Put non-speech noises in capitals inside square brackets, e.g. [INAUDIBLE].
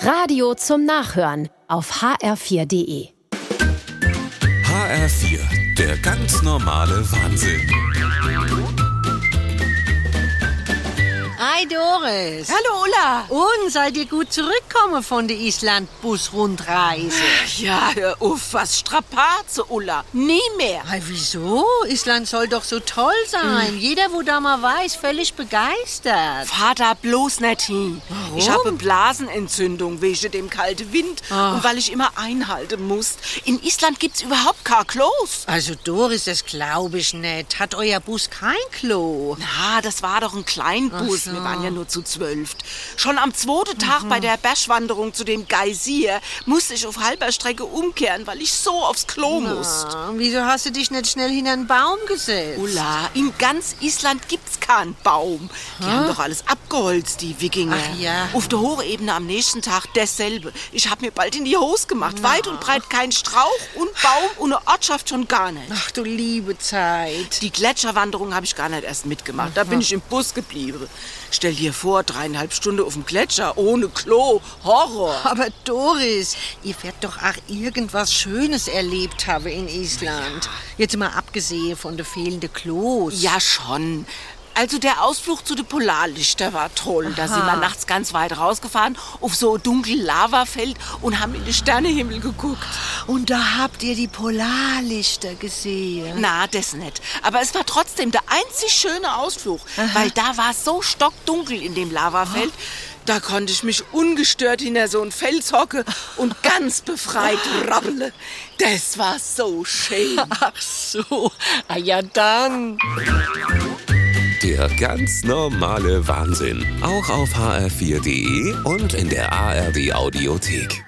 Radio zum Nachhören auf hr4.de. HR4, der ganz normale Wahnsinn. Hi Doris. Hallo Ulla. Und seid ihr gut zurückgekommen von der Island-Bus-Rundreise? Ja, auf, was Strapaze, Ulla. Nie mehr. Hey, wieso? Island soll doch so toll sein. Jeder, wo da mal war, ist völlig begeistert. Fahr da bloß nicht hin. Warum? Ich habe Blasenentzündung wegen dem kalten Wind und weil ich immer einhalten muss. In Island gibt's überhaupt kein Klos. Also Doris, das glaube ich nicht. Hat euer Bus kein Klo? Na, das war doch ein Kleinbus. Ach so. Waren ja nur zu zwölf. Schon am zweiten Tag bei der Bergwanderung zu dem Geysir musste ich auf halber Strecke umkehren, weil ich so aufs Klo musste. Ah, wieso hast du dich nicht schnell hinter einen Baum gesetzt? Ulla, in ganz Island gibt's keinen Baum. Die haben doch alles abgeholzt, die Wikinger. Ach ja. Auf der Hochebene am nächsten Tag dasselbe. Ich hab mir bald in die Hose gemacht. Weit und breit kein Strauch und Baum und eine Ortschaft schon gar nicht. Ach du liebe Zeit. Die Gletscherwanderung habe ich gar nicht erst mitgemacht. Da bin ich im Bus geblieben. Stell dir vor, dreieinhalb Stunden auf dem Gletscher, ohne Klo. Horror. Aber Doris, ihr werdet doch auch irgendwas Schönes erlebt haben in Island. Jetzt mal abgesehen von den fehlenden Klos. Ja, schon. Also der Ausflug zu den Polarlichter war toll. Da sind wir nachts ganz weit rausgefahren auf so ein dunkles Lavafeld und haben in den Sternehimmel geguckt. Und da habt ihr die Polarlichter gesehen. Na, das nicht. Aber es war trotzdem der einzig schöne Ausflug, weil da war es so stockdunkel in dem Lavafeld. Da konnte ich mich ungestört hinter so ein Fels hocke und ganz befreit [LAUGHS] rabbele. Das war so schön. Ach so. Ah ja, dann. Der ganz normale Wahnsinn. Auch auf hr4.de und in der ARD Audiothek.